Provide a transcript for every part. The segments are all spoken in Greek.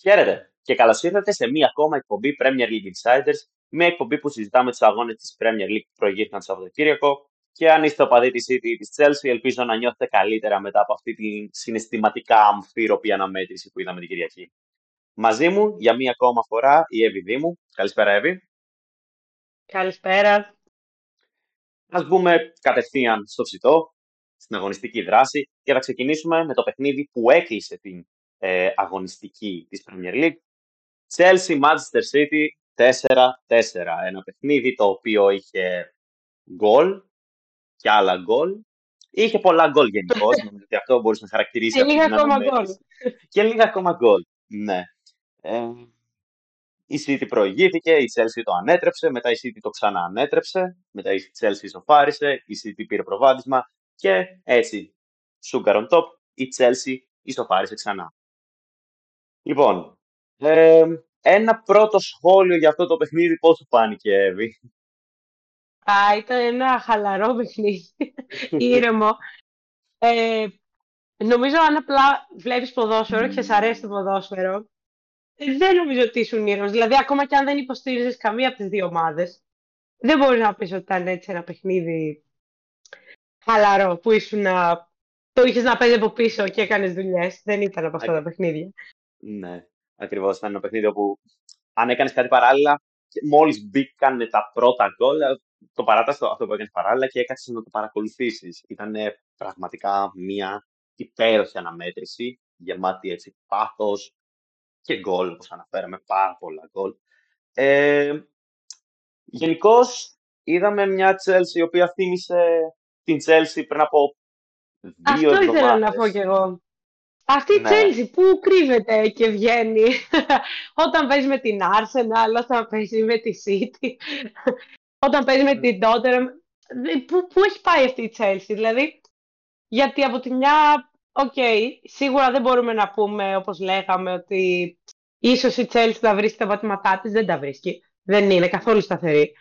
Χαίρετε και καλώς ήρθατε σε μία ακόμα εκπομπή Premier League Insiders, μία εκπομπή που συζητάμε τους αγώνες της Premier League που προηγήθηκαν το Σαββατοκύριακο. Και αν είστε οπαδοί της City ή της Chelsea, ελπίζω να νιώθετε καλύτερα μετά από αυτή τη συναισθηματικά αμφίροπη αναμέτρηση που είδαμε την Κυριακή. Μαζί μου για μία ακόμα φορά η Εύη Δήμου. Καλησπέρα, Εύη. Καλησπέρα. Α μπούμε κατευθείαν στο ψητό, στην αγωνιστική δράση και θα ξεκινήσουμε με το παιχνίδι που έκλεισε την ε, αγωνιστική της Premier League. Chelsea Manchester City 4-4. Ένα παιχνίδι το οποίο είχε γκολ και άλλα γκολ. Είχε πολλά γκολ γενικώς. νομίζω ότι αυτό μπορούσε να χαρακτηρίσεις. Και λίγα ακόμα γκολ. Και λίγα ακόμα γκολ. Ναι. Ε, η City προηγήθηκε, η Chelsea το ανέτρεψε, μετά η City το ξαναανέτρεψε, μετά η Chelsea ισοφάρισε, η City πήρε προβάδισμα και έτσι, sugar on top, η Chelsea ισοφάρισε ξανά. Λοιπόν, ε, ένα πρώτο σχόλιο για αυτό το παιχνίδι, πώς σου φάνηκε, Εύη; Α, ήταν ένα χαλαρό παιχνίδι, ήρεμο. Ε, νομίζω αν απλά βλέπεις ποδόσφαιρο και σε αρέσει το ποδόσφαιρο, δεν νομίζω ότι ήσουν ήρεμος. Δηλαδή, ακόμα και αν δεν υποστήριζες καμία από τις δύο ομάδες, δεν μπορείς να πεις ότι ήταν έτσι ένα παιχνίδι χαλαρό, που ήσουν να... το είχες να παίζεις από πίσω και έκανες δουλειές. Δεν ήταν από αυτά τα παιχνίδια. Ναι, ακριβώς. Ήταν ένα παιχνίδι όπου αν έκανες κάτι παράλληλα, μόλις μπήκαν τα πρώτα γκολ, ε, το παράτασε αυτό που έκανες παράλληλα και έκατσε να το παρακολουθήσεις. Ήταν πραγματικά μια υπέροχη αναμέτρηση, γεμάτη έτσι πάθος και γκολ, όπως αναφέραμε, πάρα πολλά γκολ. Ε, Γενικώς είδαμε μια Chelsea η οποία θύμισε την Chelsea πριν από δύο εβδομάδες. Αυτό ήθελα να πω κι εγώ. Αυτή η ναι. που κρύβεται και βγαίνει όταν παίζεις με την Arsenal, όταν παίζεις με τη City, όταν παίζεις με την Tottenham. Πού, πού έχει πάει αυτή η Chelsea, δηλαδή, γιατί από τη μια, ok, okay, σίγουρα δεν μπορούμε να πούμε, όπως λέγαμε, ότι ίσως η Chelsea θα βρίσκει τα βατήματά της, δεν τα βρίσκει. Δεν είναι καθόλου σταθερή.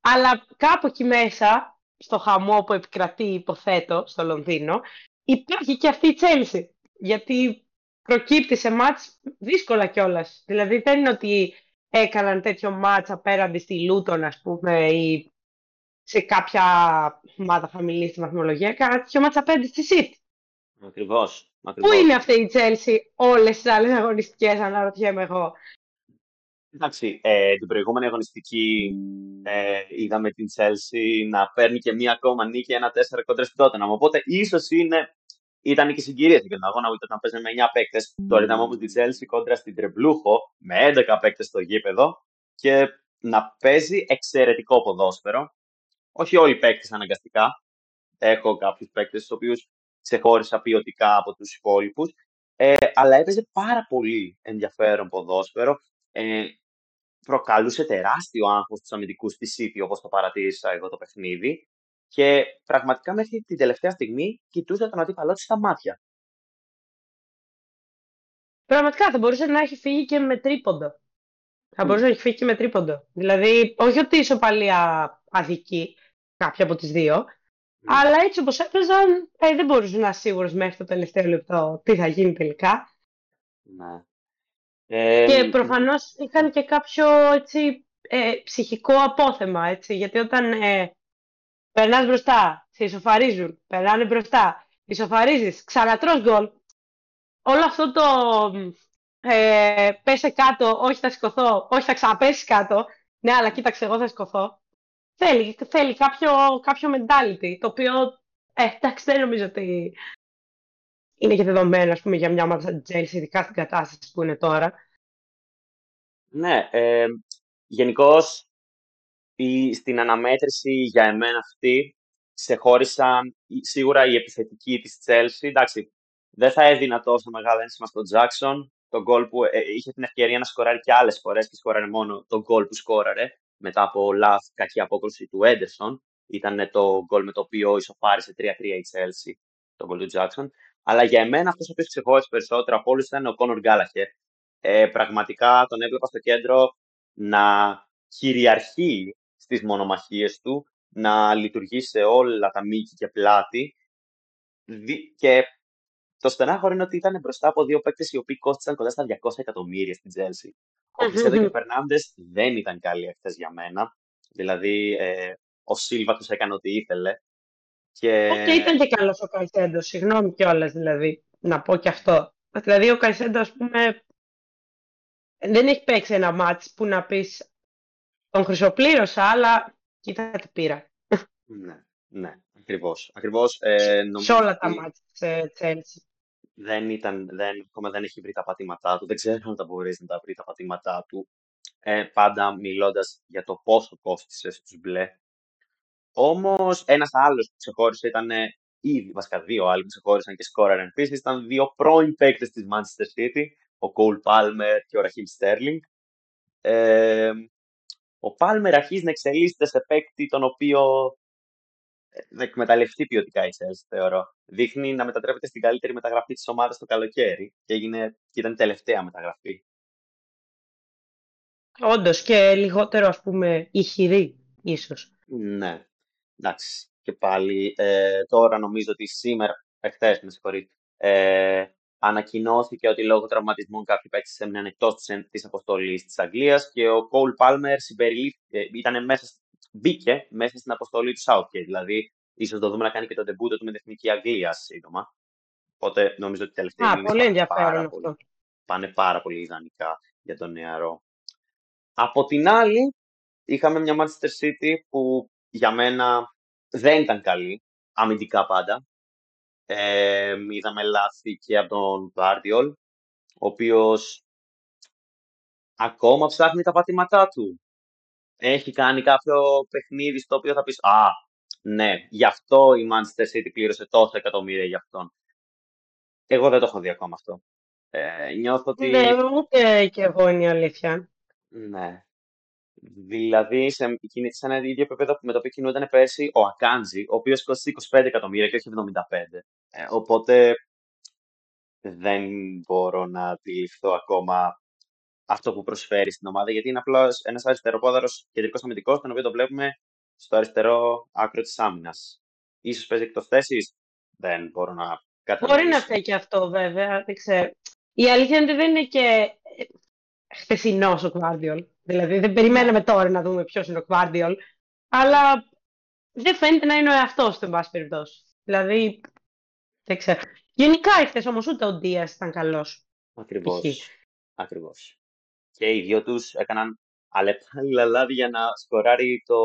Αλλά κάπου εκεί μέσα, στο χαμό που επικρατεί, υποθέτω, στο Λονδίνο, υπάρχει και αυτή η Chelsea γιατί προκύπτει σε μάτς δύσκολα κιόλας. Δηλαδή δεν είναι ότι έκαναν τέτοιο μάτς απέναντι στη Λούτον, ας πούμε, ή σε κάποια ομάδα χαμηλή στη βαθμολογία, έκαναν τέτοιο μάτς απέναντι στη ΣΥΤ. Ακριβώς. Πού είναι αυτή η Τσέλσι όλες τις άλλες αγωνιστικές, αναρωτιέμαι εγώ. Εντάξει, ε, την προηγούμενη αγωνιστική ε, είδαμε την Chelsea να παίρνει και μία ακόμα νίκη, ένα 4 κοντρέ στην Tottenham. Οπότε ίσως είναι ήταν και συγκυρία και τον αγώνα που ήταν να με 9 παίκτες. Τώρα είδαμε όμω τη Chelsea κόντρα στην Τρεμπλούχο με 11 παίκτες στο γήπεδο και να παίζει εξαιρετικό ποδόσφαιρο. Όχι όλοι οι παίκτες αναγκαστικά. Έχω κάποιους παίκτες, του οποίους ξεχώρισα ποιοτικά από τους υπόλοιπους. Ε, αλλά έπαιζε πάρα πολύ ενδιαφέρον ποδόσφαιρο. Ε, προκαλούσε τεράστιο άγχος στους αμυντικούς της City, όπως το παρατήρησα εγώ το παιχνίδι. Και πραγματικά μέχρι την τελευταία στιγμή κοιτούσε τον αντίπαλό της στα μάτια. Πραγματικά θα μπορούσε να έχει φύγει και με τρίποντο. Θα μπορούσε να έχει φύγει και με τρίποντο. Δηλαδή, όχι ότι η ισοπαλία αδική κάποια από τις δύο, αλλά έτσι όπως έπαιζαν, ε, δεν μπορούσε να είναι σίγουρος μέχρι το τελευταίο λεπτό τι θα γίνει τελικά. Ναι. Και ε, προφανώς είχαν και κάποιο έτσι, ε, ψυχικό απόθεμα, έτσι, γιατί όταν ε, Περνάς μπροστά, σε ισοφαρίζουν, περνάνε μπροστά, ισοφαρίζεις, ξανατρώ γκολ. Όλο αυτό το ε, πέσε κάτω, όχι θα σηκωθώ, όχι θα ξαναπέσεις κάτω. Ναι, αλλά κοίταξε, εγώ θα σηκωθώ. Θέλει, θέλει κάποιο, κάποιο mentality, το οποίο, ε, εντάξει, δεν νομίζω ότι είναι και δεδομένο, ας πούμε, για μια ομάδα σαν την ειδικά στην κατάσταση που είναι τώρα. Ναι, ε, γενικώς στην αναμέτρηση για εμένα αυτή ξεχώρισαν σίγουρα η επιθετική της Chelsea. Εντάξει, δεν θα έδινα τόσο μεγάλο ένσημα στον Jackson. Το γκολ που ε, είχε την ευκαιρία να σκοράρει και άλλες φορές και σκοράρει μόνο το γκολ που σκόραρε μετά από λάθ κακή απόκρουση του Έντερσον. Ήταν το γκολ με το οποίο ισοφάρισε 3-3 η Chelsea, το γκολ του Jackson. Αλλά για εμένα αυτός ο οποίος ξεχώρισε περισσότερο από όλους ήταν ο Κόνορ Γκάλαχερ. Ε, πραγματικά τον έβλεπα στο κέντρο να κυριαρχεί στις μονομαχίες του, να λειτουργεί σε όλα τα μήκη και πλάτη και το στενάχωρο είναι ότι ήταν μπροστά από δύο παίκτες οι οποίοι κόστησαν κοντά στα 200 εκατομμύρια στην Τζέλση. Ο Κριστέντο και ο Φερνάντε δεν ήταν καλοί εχθές για μένα. Δηλαδή, ε, ο Σίλβα τους έκανε ό,τι ήθελε. Και... Okay, ήταν και καλός ο Καϊσέντο, συγγνώμη κιόλας δηλαδή, να πω και αυτό. Δηλαδή, ο Καϊσέντο, ας πούμε, δεν έχει παίξει ένα μάτς που να πεις τον χρυσοπλήρωσα, αλλά κοίτα τι πήρα. Ναι, ναι, ακριβώς. ακριβώς ε, Σε όλα τα μάτς της Chelsea. Δεν ήταν, δεν, ακόμα δεν έχει βρει τα πατήματά του. Δεν ξέρω αν θα μπορέσει να τα βρει τα πατήματά του. Ε, πάντα μιλώντας για το πόσο κόστησε στους μπλε. Όμως ένας άλλος που ξεχώρισε ήταν ήδη, βασικά δύο άλλοι που ξεχώρισαν και σκόραραν επίσης, ήταν δύο πρώην παίκτες της Manchester City, ο Κόλ Πάλμερ και ο Ραχίλ Στέρλινγκ. Ε, ο Πάλμερ αρχίζει να εξελίσσεται σε παίκτη τον οποίο να εκμεταλλευτεί ποιοτικά η Chelsea, θεωρώ. Δείχνει να μετατρέπεται στην καλύτερη μεταγραφή της ομάδας το καλοκαίρι και, έγινε, και ήταν η τελευταία μεταγραφή. Όντως και λιγότερο ας πούμε ηχηρή, ίσως. Ναι, εντάξει. Και πάλι ε, τώρα νομίζω ότι σήμερα, εχθές με συγχωρείτε, ε, ανακοινώθηκε ότι λόγω τραυματισμών κάποιοι παίκτες έμειναν εκτός της αποστολής της Αγγλίας και ο Κόλ Πάλμερ ήταν μέσα, μπήκε μέσα στην αποστολή του Southgate. Δηλαδή, ίσως το δούμε να κάνει και το ντεμπούτο του με την Εθνική Αγγλία σύντομα. Οπότε νομίζω ότι τελευταία Α, πολύ ενδιαφέρον αυτό. Πάνε πάρα πολύ ιδανικά για τον νεαρό. Από την άλλη, είχαμε μια Manchester City που για μένα δεν ήταν καλή, αμυντικά πάντα. Ε, είδαμε λάθη και από τον Guardiol, ο οποίος ακόμα ψάχνει τα πατήματά του. Έχει κάνει κάποιο παιχνίδι στο οποίο θα πεις «Α, ναι, γι' αυτό η Manchester City πλήρωσε τόσα εκατομμύρια για αυτόν». Εγώ δεν το έχω δει ακόμα αυτό. Ε, νιώθω ότι... Ναι, ούτε και εγώ είναι η αλήθεια. Ναι. Δηλαδή, σε, σε ένα ίδιο επίπεδο με το οποίο κινούνταν πέρσι ο Ακάντζη, ο οποίος κόστησε 25 εκατομμύρια και όχι 75. Ε, οπότε δεν μπορώ να αντιληφθώ ακόμα αυτό που προσφέρει στην ομάδα, γιατί είναι απλώς ένας αριστεροπόδαρος κεντρικός αμυντικός, τον οποίο το βλέπουμε στο αριστερό άκρο της άμυνας. σω παίζει εκτός θέσης; Δεν μπορώ να κατανοήσω. Μπορεί να φταίει και αυτό, βέβαια. Δεν ξέρω. Η αλήθεια είναι ότι δεν είναι και χθεσινός ο Guardiol. Δηλαδή δεν περιμέναμε τώρα να δούμε ποιος είναι ο Guardiol. Αλλά δεν φαίνεται να είναι ο εαυτός του, εν πάση περιπτώσει. Δηλαδή, δεν ξέρω. Γενικά ήρθε όμως ούτε ο Ντίας ήταν καλός. Ακριβώς. Ακριβώς. Και οι δύο τους έκαναν αλλεπάλληλα λάδι για να σκοράρει το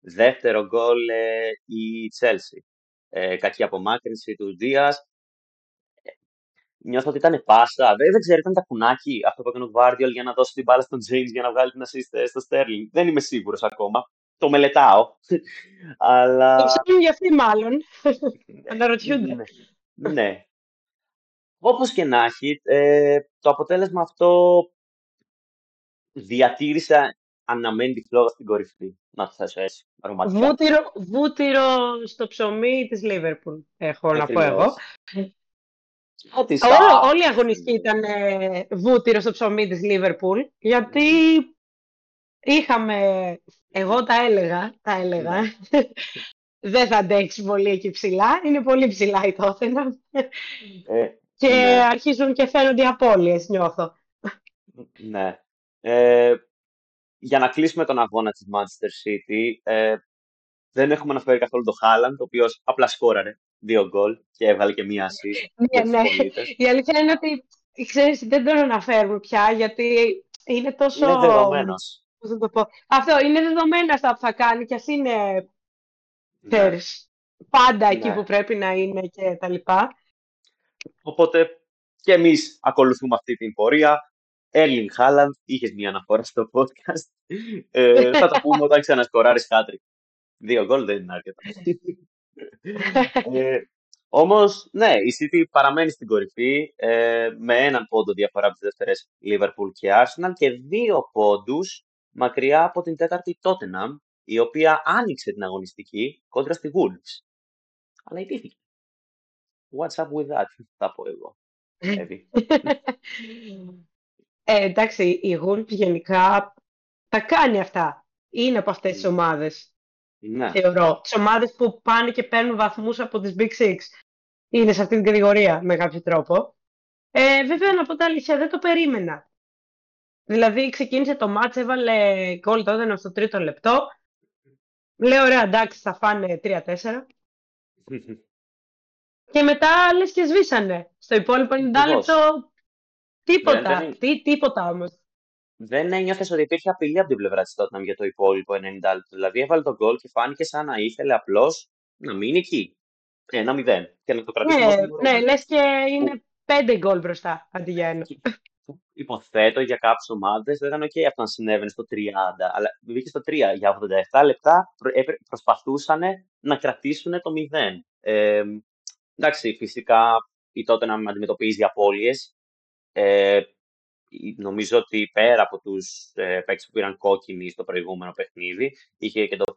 δεύτερο γκολ ε, η Chelsea. Ε, κακή απομάκρυνση του Δία νιώθω ότι ήταν πάσα. Δεν, δεν ξέρω, ήταν τα κουνάκι αυτό που έκανε ο Guardiol για να δώσει την μπάλα στον James για να βγάλει την assist ε, στο Sterling. Δεν είμαι σίγουρος ακόμα. Το μελετάω. Αλλά... Το ξέρουν για αυτή μάλλον. Αναρωτιούνται. ναι. ναι. Όπως και να έχει, ε, το αποτέλεσμα αυτό διατήρησε αναμένει τη φλόγα στην κορυφή. Να το θέσω έτσι. Βούτυρο, βούτυρο στο ψωμί της Λίβερπουλ, έχω να πω εγώ. Όλο, όλη η αγωνιστική ήταν ε, βούτυρο στο ψωμί της Λίβερπουλ, γιατί είχαμε, εγώ τα έλεγα, τα έλεγα, ναι. δεν θα αντέξεις πολύ εκεί ψηλά, είναι πολύ ψηλά η Τότενα. Ε, και ναι. αρχίζουν και φαίνονται οι απώλειες, νιώθω. Ναι. Ε, για να κλείσουμε τον αγώνα της Manchester City, ε, δεν έχουμε αναφέρει καθόλου το Χάλαντ, ο οποίος απλά σκόραρε δύο γκολ και έβγαλε και μία assist. Ναι, ναι. Η αλήθεια είναι ότι ξέρεις, δεν τον αναφέρουμε πια γιατί είναι τόσο. Είναι δεδομένος. το πω. Αυτό είναι δεδομένο αυτά που θα κάνει και α είναι. Ναι. πάντα εκεί ναι. που πρέπει να είναι και τα λοιπά. Οπότε και εμείς ακολουθούμε αυτή την πορεία. Έρλινγκ Χάλαντ, είχες μία αναφορά στο podcast. Ε, θα το πούμε όταν ξανασκοράρεις χάτρι. Δύο γκολ δεν είναι αρκετά. Ε, Όμως, ναι, η City παραμένει στην κορυφή ε, με έναν πόντο διαφορά από τις δεύτερες Liverpool και Arsenal και δύο πόντους μακριά από την τέταρτη Tottenham, η οποία άνοιξε την αγωνιστική κόντρα στη Wolves. Αλλά υπήρχε. What's up with that, θα πω εγώ. ε, εντάξει, η Wolves γενικά τα κάνει αυτά. Είναι από αυτές τις ομάδες. Ναι. Θεωρώ. Τι ομάδες που πάνε και παίρνουν βαθμούς από τις Big Six. είναι σε αυτή την κατηγορία με κάποιο τρόπο. Ε, βέβαια, να πω τα αλήθεια, δεν το περίμενα. Δηλαδή, ξεκίνησε το μάτς, έβαλε γκολ τότε στο τρίτο λεπτό. Λέω, ωραία, εντάξει, θα φάνε 3-4. και μετά, λες και σβήσανε. Στο υπόλοιπο 90 λεπτό, τίποτα. Δεν, Τι, τίποτα όμως. Δεν ένιωθες ότι υπήρχε απειλή από την πλευρά της Tottenham για το υπόλοιπο 90 λεπτό. Δηλαδή, έβαλε τον γκολ και φάνηκε σαν να ήθελε απλώς να μείνει εκεί. Ένα μηδέν. Και να το κρατήσει. Ναι, ναι λες και είναι πέντε γκολ μπροστά αντί για ένα. Υποθέτω για κάποιες ομάδες δεν ήταν OK αυτό να συνέβαινε στο 30, αλλά βγήκε στο 3. Για 87 λεπτά προσπαθούσαν να κρατήσουν το 0. Ε, εντάξει, φυσικά η τότε να αντιμετωπίζει απώλειες. Ε, νομίζω ότι πέρα από τους ε, παίκτες που πήραν κόκκινη στο προηγούμενο παιχνίδι, είχε και τον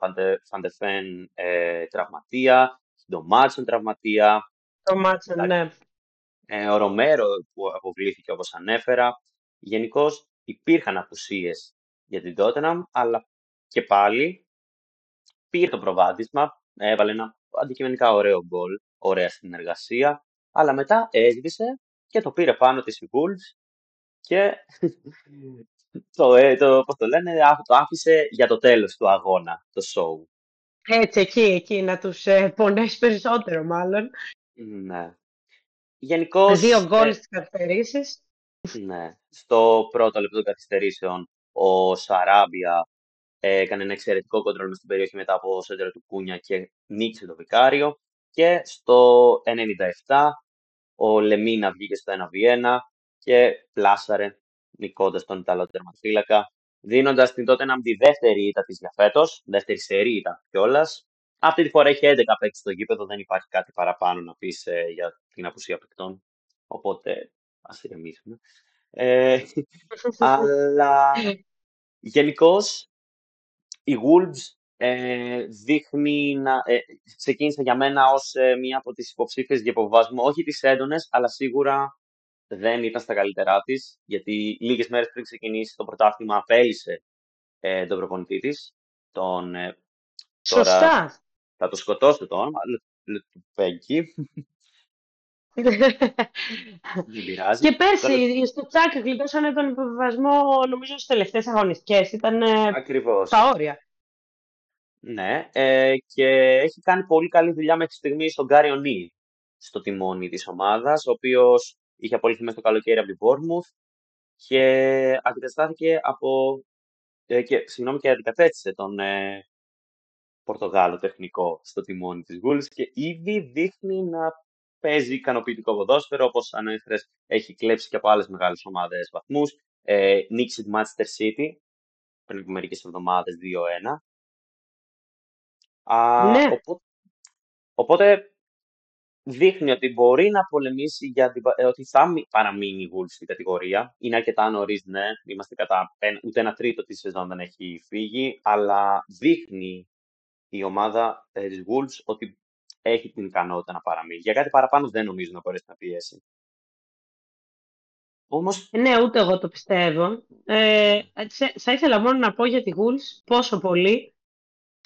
Φαντεφέν ε, τραυματία, τον Μάτσον τραυματία. Το Μάτσον, ναι. Ε, ο Ρομέρο που αποβλήθηκε όπως ανέφερα. Γενικώς υπήρχαν απουσίες για την Tottenham, αλλά και πάλι πήρε το προβάδισμα, έβαλε ένα αντικειμενικά ωραίο γκολ, ωραία συνεργασία, αλλά μετά έσβησε και το πήρε πάνω της η Wolves και το, ε, το, πώς το λένε, το άφησε για το τέλος του αγώνα, το show. Έτσι, εκεί, εκεί, να τους ε, πονέσει περισσότερο μάλλον. Ναι. Γενικώς... Δύο γκολ ε, στις καθυστερήσεις. Ναι. Στο πρώτο λεπτό των καθυστερήσεων ο Σαράμπια έκανε ένα εξαιρετικό κοντρόλ στην περιοχή μετά από σέντερο του Κούνια και νίκησε το Βικάριο. Και στο 97 ο Λεμίνα βγήκε στο 1v1 και πλάσαρε νικώντας τον Ιταλό τερματοφύλακα, δίνοντας την τότε τη δεύτερη ήττα της για φέτος, δεύτερη σερή ήττα κιόλας. Αυτή τη φορά έχει 11 παίξει στο γήπεδο, δεν υπάρχει κάτι παραπάνω να πεις ε, για την απουσία παικτών. Οπότε ας ηρεμήσουμε. Ε, αλλά γενικώς η Wolves ε, δείχνει να. Ε, ξεκίνησε για μένα ως ε, μία από τις υποψήφιες για υποβασμό, όχι τις έντονες, αλλά σίγουρα δεν ήταν στα καλύτερά της, γιατί λίγες μέρες πριν ξεκινήσει το πρωτάθλημα απέλησε ε, τον προπονητή της. Τον, ε, Σωστά. θα το σκοτώσω το όνομα, Λετουπέγγι. Δεν πειράζει. Και πέρσι στο Τσάκ γλιτώσανε τον υποβιβασμό νομίζω στις τελευταίες αγωνιστικές. Ήταν Ακριβώς. στα όρια. Ναι, ε, και έχει κάνει πολύ καλή δουλειά μέχρι στιγμής στον Γκάριο Νίλ στο τιμόνι της ομάδας, ο οποίος είχε απολυθεί μέσα στο καλοκαίρι από την Bournemouth και αντικαταστάθηκε από. Ε, και, συγγνώμη, και αντικατέστησε τον ε, Πορτογάλο τεχνικό στο τιμόνι της Wolves και ήδη δείχνει να παίζει ικανοποιητικό ποδόσφαιρο, όπως ανέφερες, έχει κλέψει και από άλλες μεγάλες ομάδες βαθμούς. Ε, νίκησε τη Manchester City πριν από μερικές εβδομάδες 2-1. ναι. οπότε, οπότε δείχνει ότι μπορεί να πολεμήσει για την, ε, ότι θα παραμείνει η Wolves στην κατηγορία. Είναι αρκετά νωρίς, ναι. Είμαστε κατά ούτε ένα τρίτο της σεζόν δεν έχει φύγει, αλλά δείχνει η ομάδα ε, της Wolves ότι έχει την ικανότητα να παραμείνει. Για κάτι παραπάνω δεν νομίζω να μπορέσει να πιέσει. Όμως... Ε, ναι, ούτε εγώ το πιστεύω. Ε, θα ήθελα μόνο να πω για τη Wolves πόσο πολύ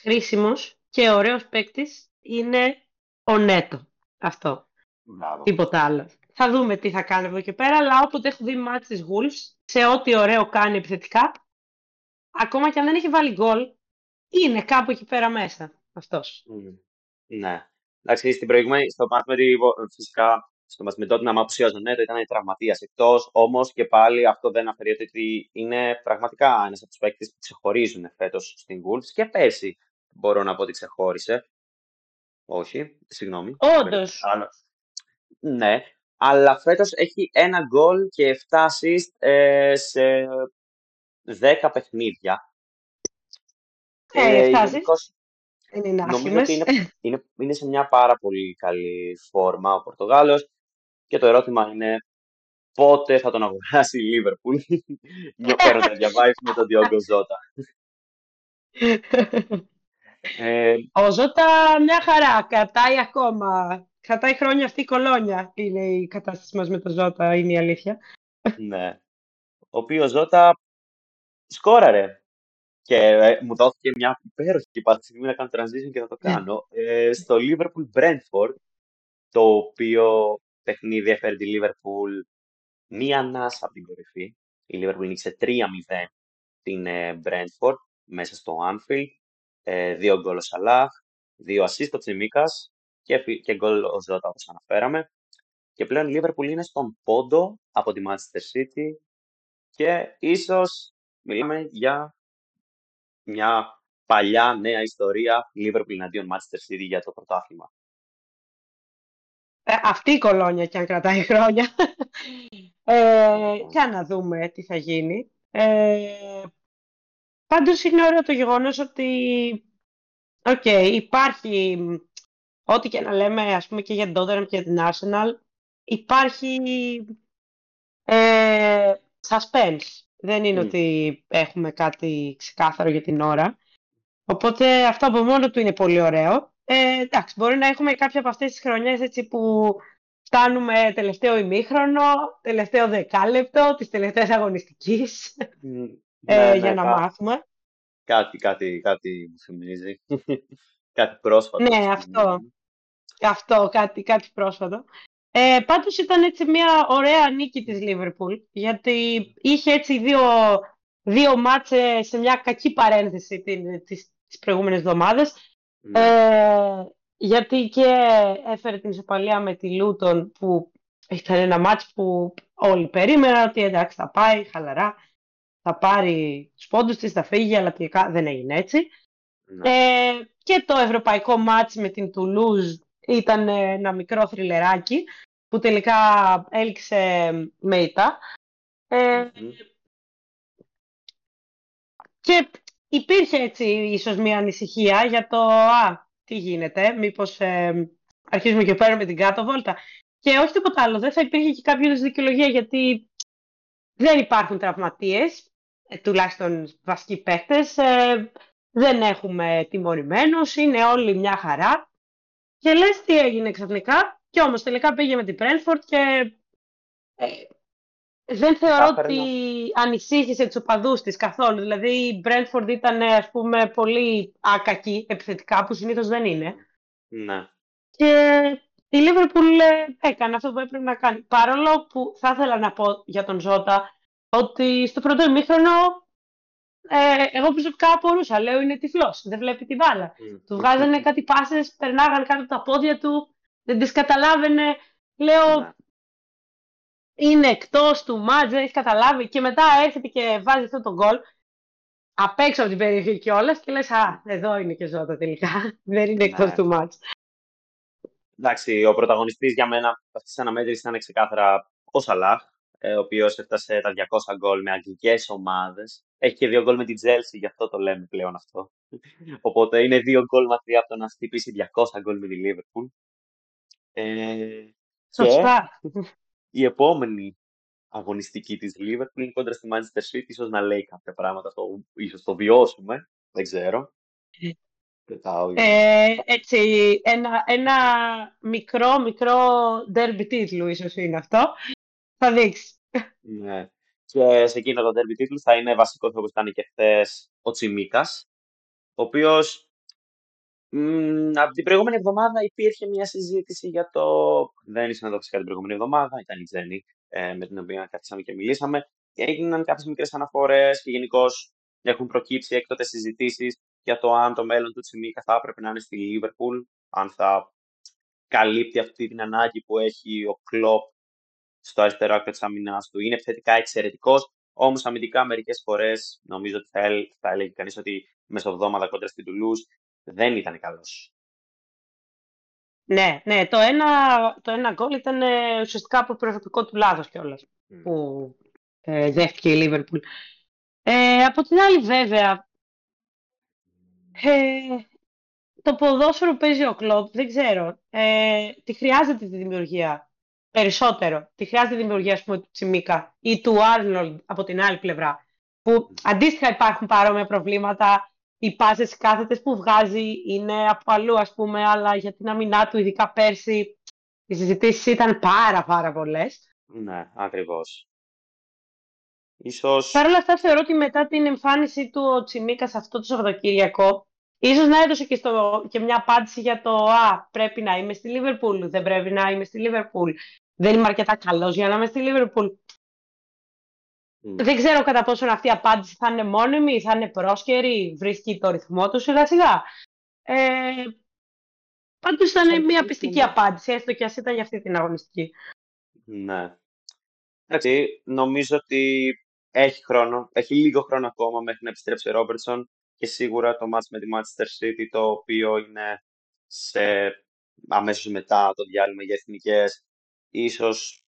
χρήσιμος και ωραίος παίκτης είναι ο Νέτο. Αυτό. Μπράβο. Τίποτα άλλο. Θα δούμε τι θα κάνει εδώ και πέρα, αλλά όποτε έχω δει μάτς της Wolves, σε ό,τι ωραίο κάνει επιθετικά, ακόμα και αν δεν έχει βάλει γκολ, είναι κάπου εκεί πέρα μέσα αυτός. Ναι. Εντάξει, στην προηγούμενη, στο μάτς με τη, φυσικά, στο μάτς με τότε να μ' απουσίαζε ναι, ήταν τραυματίας εκτός. Όμως και πάλι αυτό δεν αφαιρείται ότι είναι πραγματικά ένας από τους παίκτες που ξεχωρίζουν φέτος στην Wolves και πέρσι μπορώ να πω ότι ξεχώρισε. Όχι, συγγνώμη. Όντως. Ναι, αλλά φέτος έχει ένα γκολ και 7 assist ε, σε 10 παιχνίδια. Ε, ε γενικώς, είναι νομίζω ότι είναι, είναι, είναι, σε μια πάρα πολύ καλή φόρμα ο Πορτογάλος και το ερώτημα είναι πότε θα τον αγοράσει η Λίβερπουλ. Παίρνω για με τον Διόγκο Ζώτα. Ε, ο Ζώτα μια χαρά, κρατάει ακόμα. Κρατάει χρόνια αυτή η κολόνια, είναι η κατάσταση μας με το Ζώτα, είναι η αλήθεια. Ναι. Ο οποίος Ζώτα σκόραρε. Και ε, μου δόθηκε μια υπέροχη στιγμή να κάνω transition και θα το ναι. κάνω. Ε, στο Liverpool Brentford το οποίο παιχνίδι έφερε τη Λίβερπουλ μία ανάσα από την κορυφή. Η Λίβερπουλ νίκησε 3-0 την Brentford μέσα στο Anfield. Ε, δύο γκολ ο Σαλάχ, δύο assist ο Τσιμίκας και, και γκολ ο Ζώτα όπως αναφέραμε. Και πλέον η Liverpool είναι στον πόντο από τη Manchester City και ίσως μιλάμε για μια παλιά νέα ιστορία Liverpool εναντίον Manchester City για το πρωτάθλημα. Ε, αυτή η κολόνια και αν κρατάει χρόνια. Ε, για να δούμε τι θα γίνει. Ε, πάντως είναι ωραίο το γεγονός ότι Οκ, υπάρχει ό,τι και να λέμε ας πούμε και για την Tottenham και για την Arsenal υπάρχει ε, suspense. Δεν είναι ότι έχουμε κάτι ξεκάθαρο για την ώρα. Οπότε αυτό από μόνο του είναι πολύ ωραίο. Ε, εντάξει, μπορεί να έχουμε κάποια από αυτές τις χρονιές έτσι που φτάνουμε τελευταίο ημίχρονο, τελευταίο δεκάλεπτο της τελευταίας αγωνιστικής ε, ναι, για να μάθουμε. Κάτι, κάτι, κάτι μου θυμίζει. κάτι πρόσφατο. Ναι, αυτό. Αυτό, κάτι, κάτι πρόσφατο. Ε, πάντως ήταν έτσι μια ωραία νίκη της Λίβερπουλ, γιατί είχε έτσι δύο, δύο μάτσε σε μια κακή παρένθεση τις, τις προηγούμενες εβδομάδες. Ναι. Ε, γιατί και έφερε την ισοπαλία με τη Λούτον που ήταν ένα μάτς που όλοι περίμεναν ότι εντάξει θα πάει χαλαρά, θα πάρει τους πόντους της, θα φύγει, αλλά τελικά δεν έγινε έτσι. Ναι. Ε, και το ευρωπαϊκό μάτς με την Τουλούζ ήταν ένα μικρό θρυλεράκι που τελικά έλξε με ήττα. Ε, και υπήρχε έτσι ίσως μια ανησυχία για το «Α, τι γίνεται, μήπως ε, αρχίζουμε και παίρνουμε την κάτω βόλτα». Και όχι τίποτα άλλο, δεν θα υπήρχε και κάποια δικαιολογία γιατί δεν υπάρχουν τραυματίες, ε, τουλάχιστον βασικοί παίχτες, ε, δεν έχουμε τιμωρημένους, είναι όλοι μια χαρά. Και λες τι έγινε ξαφνικά, και όμως τελικά πήγε με την Πρέλφορτ και ε, δεν θεωρώ ότι ανησύχησε τους οπαδούς της καθόλου. Δηλαδή η Brentford ήταν ας πούμε πολύ άκακη επιθετικά που συνήθως δεν είναι. Ναι. Και η Liverpool έκανε αυτό που έπρεπε να κάνει. Παρόλο που θα ήθελα να πω για τον Ζώτα ότι στο πρώτο ημίχρονο ε, εγώ προσωπικά απορούσα. Λέω είναι τυφλός, δεν βλέπει τη μπάλα. Mm. Του βγάζανε κάτι πάσες, περνάγαν κάτω από τα πόδια του, δεν τις καταλάβαινε. Λέω ναι. είναι εκτός του μάτζ, δεν έχει καταλάβει. Και μετά έρχεται και βάζει αυτό το γκολ απ' έξω από την περιοχή κιόλας και λες: Α, εδώ είναι και ζώτα τελικά. δεν είναι εκτός ναι. του μάτζ. Εντάξει, ο πρωταγωνιστής για μένα αυτή τη αναμέτρηση ήταν ξεκάθαρα ο Σαλάχ, ε, ο οποίος έφτασε τα 200 γκολ με αγγλικές ομάδες. Έχει και δύο γκολ με την Τσέλσι, γι' αυτό το λέμε πλέον αυτό. Οπότε είναι δύο γκολ μακριά από το να χτυπήσει 200 γκολ με τη Λίβερπουλ. Ε, Σωστά. η επόμενη αγωνιστική της Liverpool είναι κόντρα στη Manchester City, ίσως να λέει κάποια πράγματα, το, ίσως το βιώσουμε, δεν ξέρω. Ε, έτσι, ένα, ένα μικρό, μικρό derby τίτλου ίσως είναι αυτό. Θα δείξει. Ναι. Και σε εκείνο το derby τίτλου θα είναι βασικός όπως ήταν και χθες ο Τσιμίκας, ο οποίος από την προηγούμενη εβδομάδα υπήρχε μια συζήτηση για το. Δεν ήσουν εδώ φυσικά την προηγούμενη εβδομάδα, ήταν η Τζέννη ε, με την οποία καθίσαμε και μιλήσαμε. Και έγιναν κάποιες μικρές αναφορές και γενικώς έχουν προκύψει έκτοτες συζητήσεις για το αν το μέλλον του Τσιμίκα θα έπρεπε να είναι στη Λίβερπουλ, αν θα καλύπτει αυτή την ανάγκη που έχει ο Κλοπ στο αριστερό άκρο της άμυνά του. Είναι επιθετικά εξαιρετικός, όμως αμυντικά μερικές φορές νομίζω ότι θα, θα έλεγε κανείς ότι μεσοβδόμαδα κόντρα στην Τουλούζ δεν ήταν καλός. Ναι, ναι, το ένα, το ένα γκολ ήταν ε, ουσιαστικά από προσωπικό του λάθος κιόλας mm. που ε, δέχτηκε η Λίβερπουλ. Ε, από την άλλη βέβαια, ε, το ποδόσφαιρο παίζει ο κλόπ, δεν ξέρω. Ε, τη χρειάζεται τη δημιουργία περισσότερο. Τη χρειάζεται τη δημιουργία ας πούμε, του Τσιμίκα ή του Άρνολντ από την άλλη πλευρά. Που αντίστοιχα υπάρχουν παρόμοια προβλήματα. Οι πάσες κάθετες που βγάζει είναι από αλλού, ας πούμε, αλλά για την αμυνά του, ειδικά πέρσι, οι συζητήσεις ήταν πάρα πάρα πολλές. Ναι, ακριβώς. Ίσως... Παρ' όλα αυτά θεωρώ ότι μετά την εμφάνιση του ο Τσιμίκα αυτό το Σαββατοκύριακο Ίσως να έδωσε και, στο, και μια απάντηση για το «Α, πρέπει να είμαι στη Λίβερπουλ, δεν πρέπει να είμαι στη Λίβερπουλ, δεν είμαι αρκετά καλός για να είμαι στη Λίβερπουλ». Δεν ξέρω κατά πόσο αυτή η απάντηση θα είναι μόνιμη, θα είναι πρόσκαιρη, βρίσκει το ρυθμό του σιγά σιγά. Ε, Πάντως ήταν μια πιστική απάντηση, έστω και ας ήταν για αυτή την αγωνιστική. Ναι. Εντάξει, νομίζω ότι έχει χρόνο, έχει λίγο χρόνο ακόμα μέχρι να επιστρέψει ο Ρόμπερτσον και σίγουρα το μάτς με τη Manchester City, το οποίο είναι σε αμέσως μετά το διάλειμμα για εθνικές, ίσως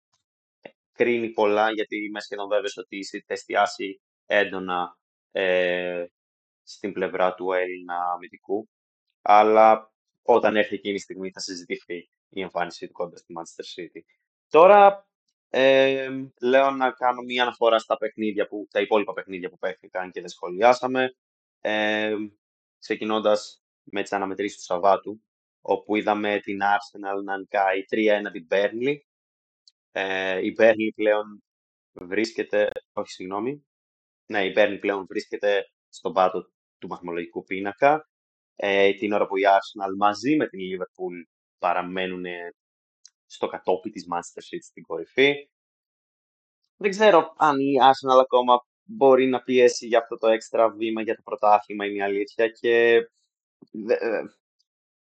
κρίνει πολλά, γιατί είμαι σχεδόν βέβαιος ότι η City θα εστιάσει έντονα ε, στην πλευρά του Έλληνα αμυντικού. Αλλά όταν έρθει εκείνη η στιγμή θα συζητηθεί η εμφάνιση του κόντρα στη Manchester City. Τώρα ε, λέω να κάνω μία αναφορά στα παιχνίδια που, τα υπόλοιπα παιχνίδια που παίχθηκαν και δεν σχολιάσαμε. Ε, ξεκινώντας με τις αναμετρήσεις του Σαββάτου, όπου είδαμε την Arsenal να νικάει 3-1 την Burnley. Ε, η Burnley πλέον βρίσκεται, όχι συγγνώμη, ναι, η Burnley πλέον βρίσκεται στον πάτο του μαθηματικού πίνακα. Ε, την ώρα που η Arsenal μαζί με την Liverpool παραμένουν στο κατόπι της Manchester City στην κορυφή. Δεν ξέρω αν η Arsenal ακόμα μπορεί να πιέσει για αυτό το έξτρα βήμα για το πρωτάθλημα, είναι η αλήθεια. Και ε,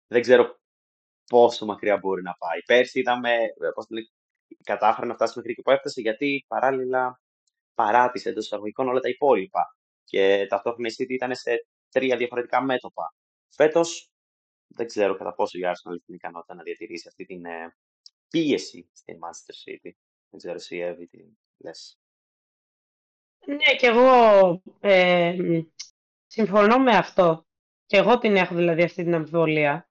δεν ξέρω πόσο μακριά μπορεί να πάει. Πέρσι είδαμε, πώς κατάφερε να φτάσει μέχρι εκεί που έφτασε, γιατί παράλληλα παράτησε εντός εισαγωγικών όλα τα υπόλοιπα. Και ταυτόχρονα η City ήταν σε τρία διαφορετικά μέτωπα. Φέτος δεν ξέρω κατά πόσο η Arsenal έχει την ικανότητα να διατηρήσει αυτή την ε, πίεση στην Manchester City. Δεν ξέρω εσύ, Εύη, τι λες. Ναι, και εγώ ε, συμφωνώ με αυτό. Και εγώ την έχω δηλαδή αυτή την αμφιβολία.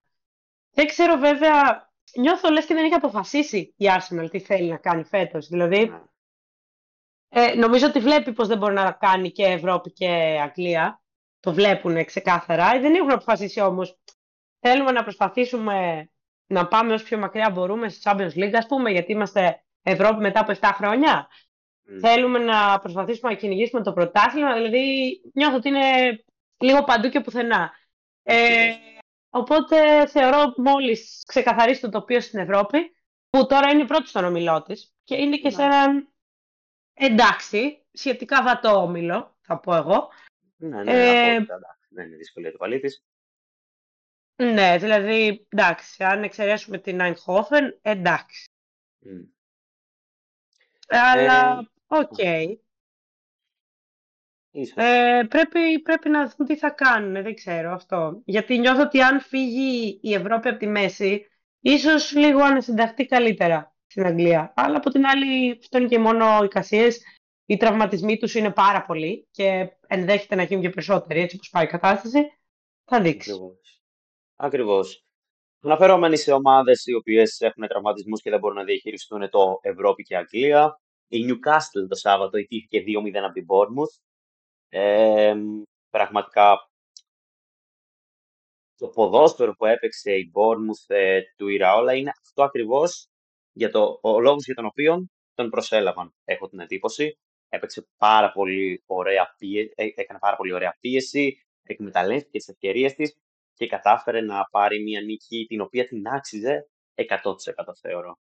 Δεν ξέρω βέβαια, νιώθω λες και δεν έχει αποφασίσει η Arsenal τι θέλει να κάνει φέτος. Δηλαδή, ναι. ε, νομίζω ότι βλέπει πως δεν μπορεί να κάνει και Ευρώπη και Αγγλία. Το βλέπουν ξεκάθαρα. Δεν έχουν αποφασίσει όμως. Θέλουμε να προσπαθήσουμε να πάμε όσο πιο μακριά μπορούμε στο Champions League, ας πούμε, γιατί είμαστε Ευρώπη μετά από 7 χρόνια. Θέλουμε να προσπαθήσουμε να κυνηγήσουμε το πρωτάθλημα, δηλαδή νιώθω ότι είναι λίγο παντού και πουθενά. Ε, οπότε θεωρώ μόλις ξεκαθαρίσει το τοπίο στην Ευρώπη, που τώρα είναι πρώτο στον όμιλό της και είναι και σε ναι. έναν εντάξει, σχετικά βατό όμιλο, θα πω εγώ. Ναι, ναι, ε, εντάξει, δεν είναι δύσκολη το παλί Ναι, δηλαδή, εντάξει, αν εξαιρέσουμε την Eindhoven, εντάξει. Αλλά, ε, οκ. Ε, πρέπει, πρέπει να δούμε τι θα κάνουν, δεν ξέρω αυτό. Γιατί νιώθω ότι αν φύγει η Ευρώπη από τη μέση, ίσως λίγο ανασυνταχθεί καλύτερα στην Αγγλία. Αλλά από την άλλη, αυτό είναι και μόνο οι κασίες. Οι τραυματισμοί τους είναι πάρα πολλοί και ενδέχεται να γίνουν και περισσότεροι, έτσι όπως πάει η κατάσταση. Θα δείξει. Ακριβώς. Ακριβώς. Αναφερόμενοι σε ομάδες οι οποίες έχουν τραυματισμούς και δεν μπορούν να διαχειριστούν το Ευρώπη και Αγγλία, η Newcastle το Σάββατο ητήθηκε 2-0 από την Bournemouth. Ε, πραγματικά το ποδόσφαιρο που έπαιξε η Bournemouth ε, του Ιραόλα είναι αυτό ακριβώς για το, ο λόγος για τον οποίο τον προσέλαβαν, έχω την εντύπωση. Έπαιξε πάρα πολύ ωραία πίεση, ε, έκανε πάρα πολύ ωραία πίεση, εκμεταλλεύτηκε τις ευκαιρίες της και κατάφερε να πάρει μια νίκη την οποία την άξιζε 100% θεωρώ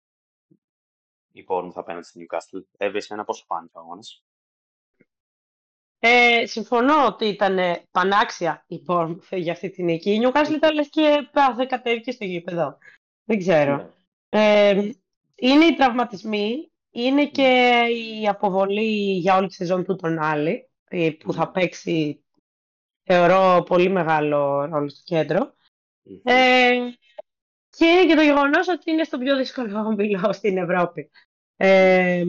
η Bournemouth απέναντι στην Newcastle. Έβρισε ένα πόσο φάνηκε ο αγώνας; Ε, συμφωνώ ότι ήταν πανάξια η Bournemouth για αυτή την νίκη. Η Newcastle ήταν λες και πάθε κατέβηκε στο γήπεδο. Δεν ξέρω. Ναι. Ε, είναι οι τραυματισμοί, είναι ναι. και η αποβολή για όλη τη σεζόν του τον Άλλη, ε, που θα ναι. παίξει, θεωρώ, πολύ μεγάλο ρόλο στο κέντρο. Ε, και για το γεγονός ότι είναι στο πιο δύσκολο όμιλο στην Ευρώπη ε,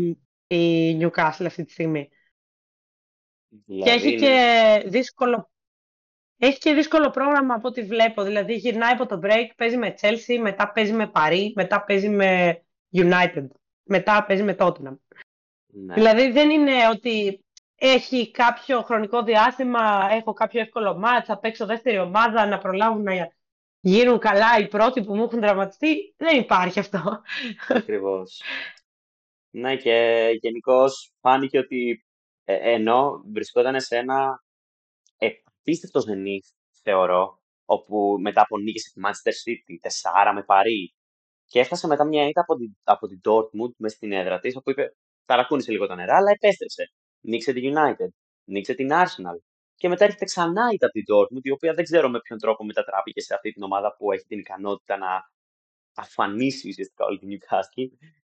η Newcastle αυτή τη στιγμή. Και έχει και δύσκολο έχει και δύσκολο πρόγραμμα από ό,τι βλέπω. Δηλαδή γυρνάει από το break, παίζει με Chelsea, μετά παίζει με Paris, μετά παίζει με United, μετά παίζει με Tottenham. Ναι. Δηλαδή δεν είναι ότι έχει κάποιο χρονικό διάστημα, έχω κάποιο εύκολο μάτς, θα παίξω δεύτερη ομάδα, να προλάβουν να γίνουν καλά οι πρώτοι που μου έχουν τραυματιστεί. Δεν υπάρχει αυτό. Ακριβώς. Ναι, και γενικώς φάνηκε ότι ε, ενώ βρισκόταν σε ένα επίστευτος ζενή, θεωρώ, όπου μετά από νίκες στη Manchester City, 4 με Παρί, και έφτασε μετά μια ήττα από την, από την Dortmund μες στην έδρα της, όπου είπε ταρακούνησε λίγο τα νερά, αλλά επέστρεψε. Νίξε τη United, νίξε την Arsenal. Και μετά έρχεται ξανά ήττα από την Dortmund, η οποία δεν ξέρω με ποιον τρόπο μετατράπηκε σε αυτή την ομάδα που έχει την ικανότητα να αφανίσει ουσιαστικά όλη την Newcastle.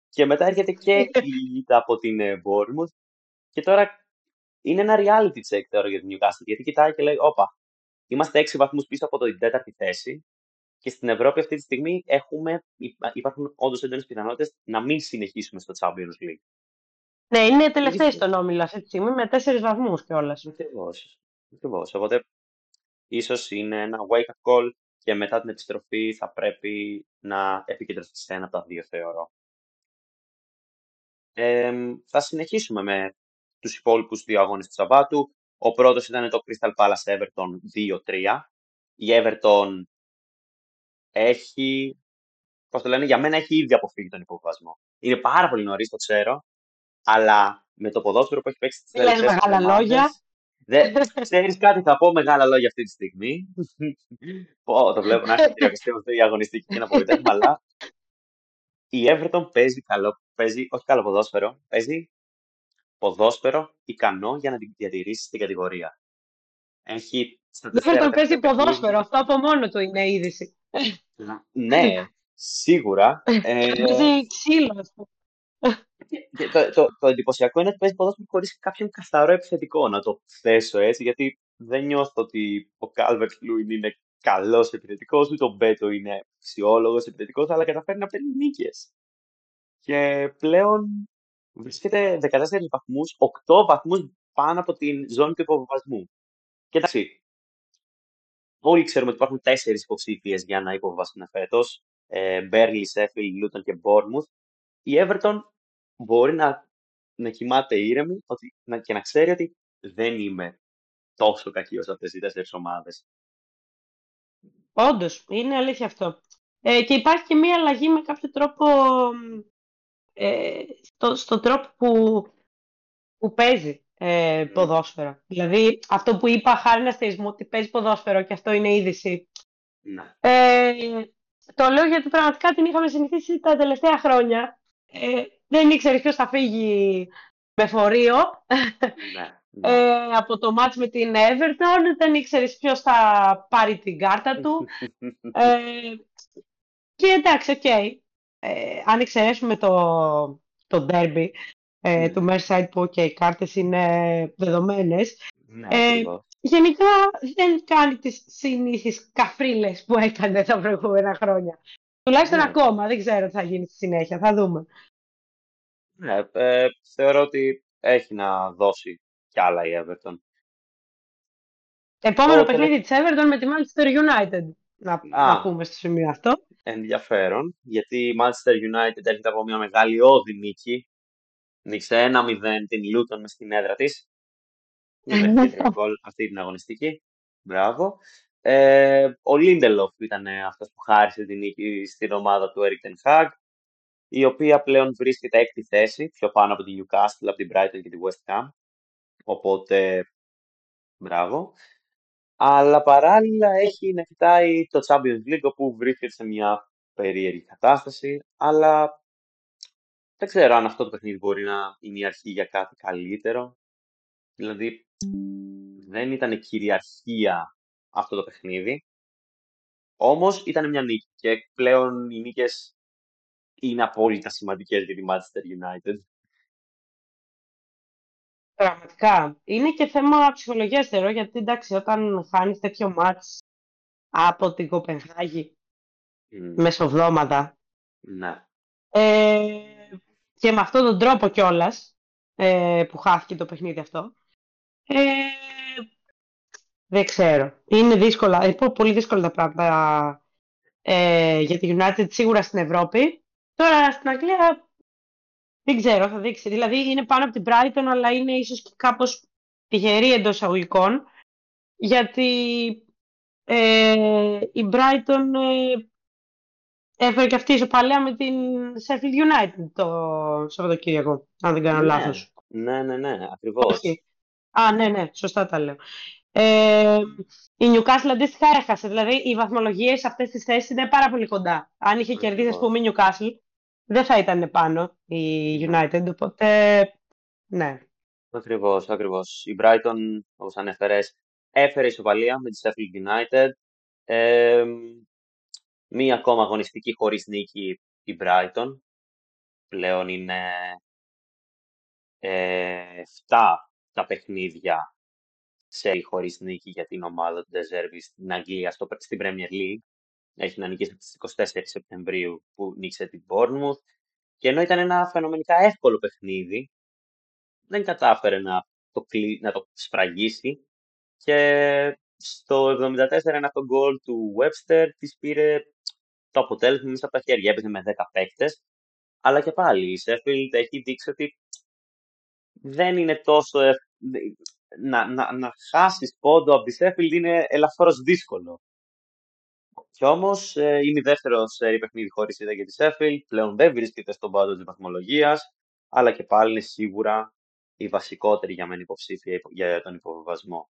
Και μετά έρχεται και η ήττα από την ε, Bournemouth. Και τώρα είναι ένα reality check τώρα για την Newcastle, γιατί κοιτάει και λέει, όπα, είμαστε 6 βαθμούς πίσω από την τέταρτη θέση και στην Ευρώπη αυτή τη στιγμή έχουμε, υπάρχουν όντως έντονες πιθανότητες να μην συνεχίσουμε στο Champions League. Ναι, είναι τελευταία στον όμιλο αυτή τη στιγμή με τέσσερις βαθμούς κιόλας. Ακριβώς. Ακριβώς. Οπότε ίσως είναι ένα wake-up call και μετά την επιστροφή θα πρέπει να επικεντρωθεί σε ένα από τα δύο, θεωρώ. Ε, θα συνεχίσουμε με τους υπόλοιπους δύο αγώνες του Σαββάτου. Ο πρώτος ήταν το Crystal Palace Everton 2-3. Η Everton έχει, πώς το λένε, για μένα έχει ήδη αποφύγει τον υποβασμό. Είναι πάρα πολύ νωρίς, το ξέρω, αλλά με το ποδόσφαιρο που έχει παίξει τις τελευταίες μεγάλα λόγια. Δεν ξέρεις κάτι, θα πω μεγάλα λόγια αυτή τη στιγμή. πω, το βλέπω να έρχεται η αγωνιστική και να απογοητεύουμε, αλλά η Everton παίζει καλό, παίζει, όχι καλό ποδόσφαιρο, παίζει ποδόσφαιρο ικανό για να την διατηρήσει στην κατηγορία. Έχει δεν θα τον παίζει ποδόσφαιρο. Αυτό από μόνο του είναι είδηση. ναι, σίγουρα. ε, παίζει ξύλο, το, το, το, εντυπωσιακό είναι ότι παίζει ποδόσφαιρο χωρίς κάποιον καθαρό επιθετικό, να το θέσω έτσι, γιατί δεν νιώθω ότι ο Κάλβερτ Λούιν είναι καλός επιθετικός, ούτε ο Μπέτο είναι αξιόλογο επιθετικός, αλλά καταφέρει να παίρνει νίκες. Και πλέον βρίσκεται 14 βαθμούς, 8 βαθμούς πάνω από την ζώνη του υποβασμού. Και εντάξει, όλοι ξέρουμε ότι υπάρχουν τέσσερις υποψήφιες για να υποβάσουν φέτος. Μπέρλι, Σέφιλ, Λούτον και Μπόρμουθ. Η Everton μπορεί να, να κοιμάται ήρεμη ότι, να, και να ξέρει ότι δεν είμαι τόσο κακή όσο αυτές οι τέσσερις ομάδες. Όντως, είναι αλήθεια αυτό. Ε, και υπάρχει και μία αλλαγή με κάποιο τρόπο ε, στο, στο τρόπο που, που παίζει ε, ποδόσφαιρα. Δηλαδή, αυτό που είπα χάρη να στηρισμού ότι παίζει ποδόσφαιρο και αυτό είναι είδηση. Ναι. Ε, το λέω γιατί πραγματικά την είχαμε συνηθίσει τα τελευταία χρόνια. Ε, δεν ήξερε ποιος θα φύγει με φορείο. Ναι, ναι. Ε, από το μάτς με την Everton δεν ήξερες ποιος θα πάρει την κάρτα του. ε, και εντάξει, ok. Okay. Ε, αν εξαιρέσουμε το, το derby, ε, ναι. του Merseyside που okay, οι κάρτες είναι δεδομένες. Ναι, ε, γενικά δεν κάνει τις συνήθεις καφρίλες που έκανε τα προηγούμενα χρόνια. Τουλάχιστον ναι. ακόμα, δεν ξέρω τι θα γίνει στη συνέχεια, θα δούμε. Ναι, ε, θεωρώ ότι έχει να δώσει κι άλλα η Everton. Επόμενο Οπότε... παιχνίδι της Everton με τη Manchester United, να, να πούμε στο σημείο αυτό. Ενδιαφέρον, γιατί η Manchester United έρχεται από μια μεγάλη όδη νίκη Νίξε 1-0 την Λούτον μες στην έδρα της. γκολ αυτή την αγωνιστική. Μπράβο. Ε, ο Λίντελοφ ήταν αυτός που χάρισε την νίκη στην ομάδα του Eric Ten Hag, η οποία πλέον βρίσκεται έκτη θέση, πιο πάνω από την Newcastle, από την Brighton και τη West Ham. Οπότε, μπράβο. Αλλά παράλληλα έχει να κοιτάει το Champions League, όπου βρίσκεται σε μια περίεργη κατάσταση, αλλά δεν ξέρω αν αυτό το παιχνίδι μπορεί να είναι η αρχή για κάτι καλύτερο. Δηλαδή, δεν ήταν κυριαρχία αυτό το παιχνίδι. Όμως ήταν μια νίκη και πλέον οι νίκες είναι απόλυτα σημαντικές για τη Manchester United. Πραγματικά. Είναι και θέμα ψυχολογίας θεωρώ, γιατί εντάξει, όταν χάνεις τέτοιο μάτς από την Κοπενχάγη mm. μεσοβδόματα, ναι. ε, και με αυτόν τον τρόπο κιόλας ε, που χάθηκε το παιχνίδι αυτό. Ε, δεν ξέρω. Είναι δύσκολα, είναι πολύ δύσκολα τα πράγματα ε, για τη United σίγουρα στην Ευρώπη. Τώρα στην Αγγλία δεν ξέρω, θα δείξει. Δηλαδή είναι πάνω από την Brighton, αλλά είναι ίσως και κάπως τυχερή εντός εισαγωγικών. Γιατί ε, η Brighton ε, Έφερε και αυτή η ισοπαλία με την Sheffield United το Σαββατοκύριακο, αν δεν κάνω ναι, λάθος. Ναι, ναι, ναι, ακριβώς. Α, ναι, ναι, σωστά τα λέω. Ε, η Newcastle αντίστοιχα έχασε. Δηλαδή οι βαθμολογίες σε αυτές τις θέσεις είναι πάρα πολύ κοντά. Αν είχε κερδίσει, ας πούμε, η Newcastle, δεν θα ήταν πάνω η United. Οπότε, ναι. Ακριβώς, ακριβώς. Η Brighton, όπως ανέφερες, έφερε ισοπαλία με τη Sheffield United. Ε, μία ακόμα αγωνιστική χωρίς νίκη η Brighton. Πλέον είναι ε, 7 τα παιχνίδια σε χωρίς νίκη για την ομάδα του Deservi στην Αγγλία, στο, στην Premier League. Έχει να νικήσει στις 24 Σεπτεμβρίου που νίκησε την Bournemouth. Και ενώ ήταν ένα φαινομενικά εύκολο παιχνίδι, δεν κατάφερε να το, να το σφραγίσει και στο 74 ένα αυτό γκολ του Webster της πήρε το αποτέλεσμα μέσα από τα χέρια. Έπαιζε με 10 παίκτες. Αλλά και πάλι η Sheffield έχει δείξει ότι δεν είναι τόσο να, να, να χάσεις πόντο από τη Sheffield είναι ελαφρώς δύσκολο. Κι όμως ε, είναι η δεύτερος σε παιχνίδι χωρίς ήττα για τη Sheffield. Πλέον δεν βρίσκεται στον πάτο της βαθμολογίας, αλλά και πάλι είναι σίγουρα η βασικότερη για μένα υποψήφια για τον υποβιβασμό.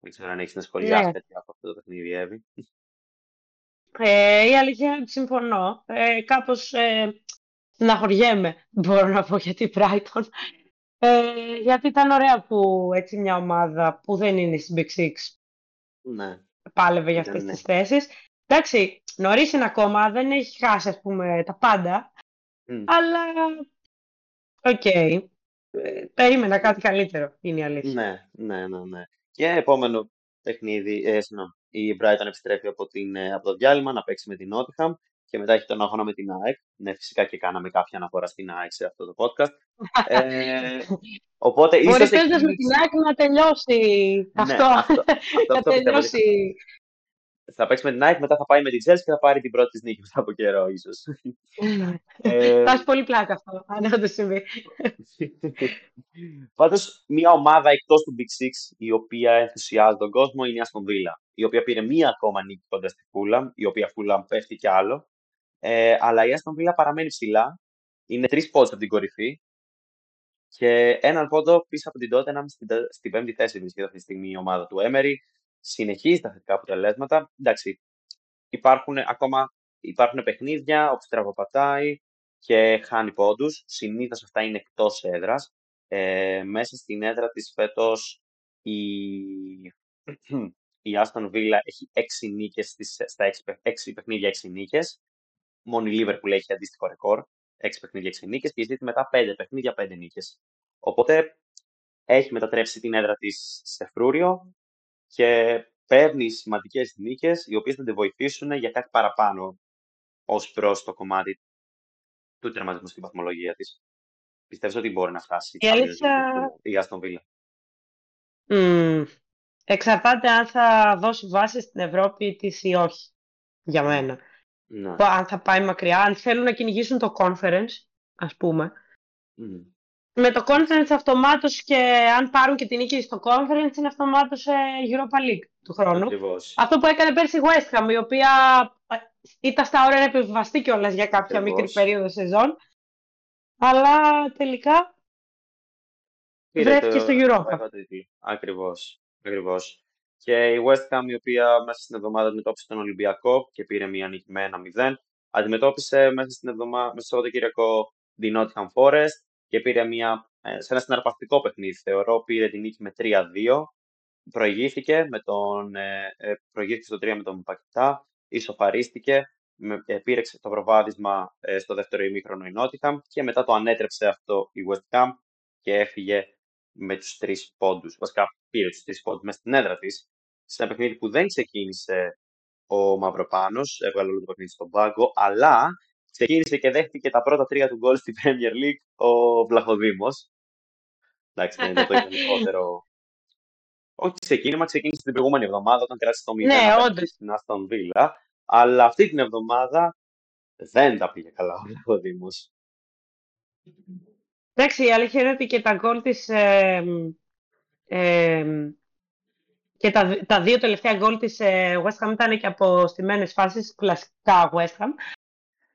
Δεν ξέρω αν έχεις να σχολιάσεις yeah. από αυτό το παιχνίδι, Εύη. Ε, η αλήθεια είναι ότι συμφωνώ. Ε, κάπως ε, χωριέμαι, μπορώ να πω, για την Brighton. Ε, γιατί ήταν ωραία που έτσι μια ομάδα που δεν είναι στην Big Six ναι. Πάλευε για αυτές ναι. τις θέσεις. Εντάξει, νωρίς είναι ακόμα, δεν έχει χάσει ας πούμε τα πάντα, αλλά οκ. Οκ. Ε, περίμενα κάτι καλύτερο, είναι η αλήθεια. Ναι, ναι, ναι, ναι. Και επόμενο παιχνίδι, ε, η Brighton επιστρέφει από, την, ε, από το διάλειμμα να παίξει με την Nottingham και μετά έχει τον αγώνα με την ΑΕΚ. Ναι, φυσικά και κάναμε κάποια αναφορά στην ΑΕΚ σε αυτό το podcast. ε, οπότε ίσως... Μπορείς παίζοντας με την ΑΕΚ να τελειώσει ναι, αυτό. αυτό, αυτό, να τελειώσει... Θα παίξεις με την ΑΕΚ, μετά θα πάει με την Chelsea και θα πάρει την πρώτη της νίκη μετά από καιρό, ίσως. ε... Θα έχει πολύ πλάκα αυτό, αν δεν το συμβεί. Πάντως, μια ομάδα εκτός του Big Six, η οποία ενθουσιάζει τον κόσμο, είναι η Aston Villa, η οποία πήρε μία ακόμα νίκη κοντά στη Fulham, η οποία Fulham πέφτει κι άλλο. Ε, αλλά η Aston Villa παραμένει ψηλά. Είναι τρεις πόντους από την κορυφή. Και έναν πόντο πίσω από την Tottenham στην, στην πέμπτη θέση βρίσκεται αυτή τη στιγμή η ομάδα του Emery. Συνεχίζει τα θετικά αποτελέσματα. Εντάξει, υπάρχουν ακόμα υπάρχουν παιχνίδια όπου στραβοπατάει και χάνει πόντους. Συνήθως αυτά είναι εκτός έδρας. Ε, μέσα στην έδρα της φέτος η, η Aston Villa έχει 6 νίκες στα 6, 6 παιχνίδια 6 νίκες Μόνο η Liverpool έχει αντίστοιχο ρεκόρ. 6 παιχνίδια, 6 νίκες και η City μετά 5 παιχνίδια, 5 νίκες. Οπότε έχει μετατρέψει την έδρα της σε φρούριο και παίρνει σημαντικές νίκες οι οποίες θα τη βοηθήσουν για κάτι παραπάνω ως προς το κομμάτι του τερματισμού στην βαθμολογία της. Πιστεύω ότι μπορεί να φτάσει η αλήθεια... η Aston Villa. Mm. Εξαρτάται αν θα δώσει βάση στην Ευρώπη τη ή όχι. Για μένα. Ναι. Αν θα πάει μακριά, αν θέλουν να κυνηγήσουν το conference, ας πούμε. Με το conference αυτομάτως και αν πάρουν και την νίκη στο conference είναι αυτομάτως Europa League του χρόνου. Αυτό που έκανε πέρσι η West Ham, η οποία ε, ήταν στα ώρα να επιβιβαστεί κιόλας για κάποια μικρή περίοδο σεζόν. Αλλά τελικά βρέθηκε στο Europa. Ακριβώς. Ακριβώς. Και η West Ham, η οποία μέσα στην εβδομάδα αντιμετώπισε τον Ολυμπιακό και πήρε μια νίκη με 1-0, αντιμετώπισε μέσα στην εβδομάδα, μέσα στο Σαββατοκύριακο την Nottingham Forest και πήρε μια, ε, σε ένα συναρπαστικό παιχνίδι, θεωρώ, πήρε την νίκη με 3-2. Προηγήθηκε, με τον, ε, ε προηγήθηκε στο 3 με τον Πακιτά, ισοφαρίστηκε, με, ε, πήρε το προβάδισμα ε, στο δεύτερο ημίχρονο η Nottingham και μετά το ανέτρεψε αυτό η West Ham και έφυγε με τους τρεις πόντους. Βασικά πήρε τους τρεις πόντους μέσα στην έδρα της σε ένα παιχνίδι που δεν ξεκίνησε ο Μαυροπάνος, έβγαλε όλο το παιχνίδι στον πάγκο, αλλά ξεκίνησε και δέχτηκε τα πρώτα τρία του γκολ στην Premier League ο Βλαχοδήμος. Εντάξει, δεν είναι το γενικότερο. Όχι ξεκίνημα, ξεκίνησε την προηγούμενη εβδομάδα όταν κράτησε το 0 ναι, στην Aston Villa. Αλλά αυτή την εβδομάδα δεν τα πήγε καλά ο Βλαχοδήμος. Εντάξει, η αλήθεια είναι ότι και τα γκολ της ε, ε, και τα, τα δύο τελευταία γκολ της ε, West Ham ήταν και από στιμένες φάσεις, κλασικά West Ham.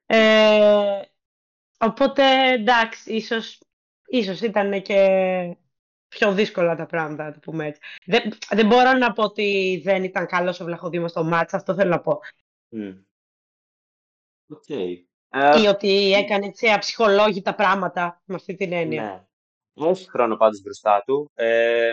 Ε, οπότε, εντάξει, ίσως, ίσως ήταν και πιο δύσκολα τα πράγματα, να το πούμε έτσι. Δεν, δεν μπορώ να πω ότι δεν ήταν καλός ο Βλαχοδήμος στο μάτς, αυτό θέλω να πω. Mm. Okay. Ή ότι έκανε έτσι αψυχολόγητα πράγματα με αυτή την έννοια. Ναι. Έχει χρόνο πάντως μπροστά του. Ε,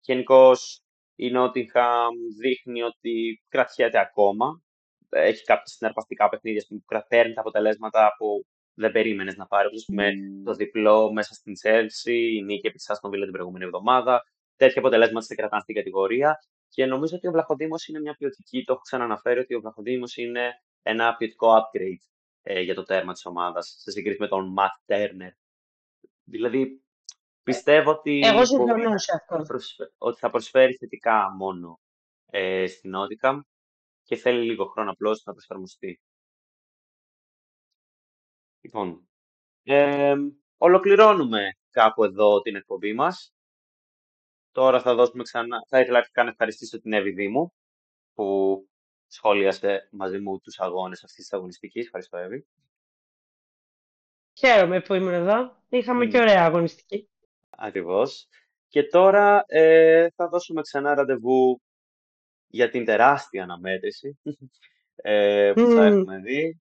Γενικώς η Νότιγχαμ δείχνει ότι κρατιέται ακόμα. Έχει κάποια συναρπαστικά παιχνίδια που παίρνει τα αποτελέσματα που δεν περίμενες να πάρει. Όπως με το διπλό μέσα στην Chelsea, η νίκη επί της Αστον την προηγούμενη εβδομάδα. Τέτοια αποτελέσματα σε κρατάνε στην κατηγορία. Και νομίζω ότι ο Βλαχοδήμος είναι μια ποιοτική, το έχω ξαναναφέρει, ότι ο Βλαχοδήμος είναι ένα ποιοτικό upgrade ε, για το τέρμα της ομάδας σε σύγκριση με τον Matt Turner. Δηλαδή, πιστεύω ότι, Εγώ συμφωνώ σε αυτό. ότι θα προσφέρει θετικά μόνο ε, στην Νότικαμ και θέλει λίγο χρόνο απλώς να προσαρμοστεί. Λοιπόν, ε, ολοκληρώνουμε κάπου εδώ την εκπομπή μας. Τώρα θα δώσουμε ξανά, θα ήθελα αρχικά να ευχαριστήσω την Εύη Δήμου που σχόλιασε μαζί μου τους αγώνες αυτής της αγωνιστικής. Ευχαριστώ Εύη. Χαίρομαι που ήμουν εδώ. Είχαμε και ωραία αγωνιστική. Ακριβώς. Και τώρα ε, θα δώσουμε ξανά ραντεβού για την τεράστια αναμέτρηση ε, που θα έχουμε δει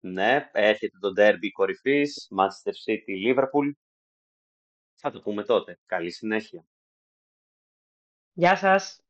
ναι, έρχεται το derby κορυφής, Manchester City, Liverpool. Θα το πούμε τότε. Καλή συνέχεια. Γεια σας.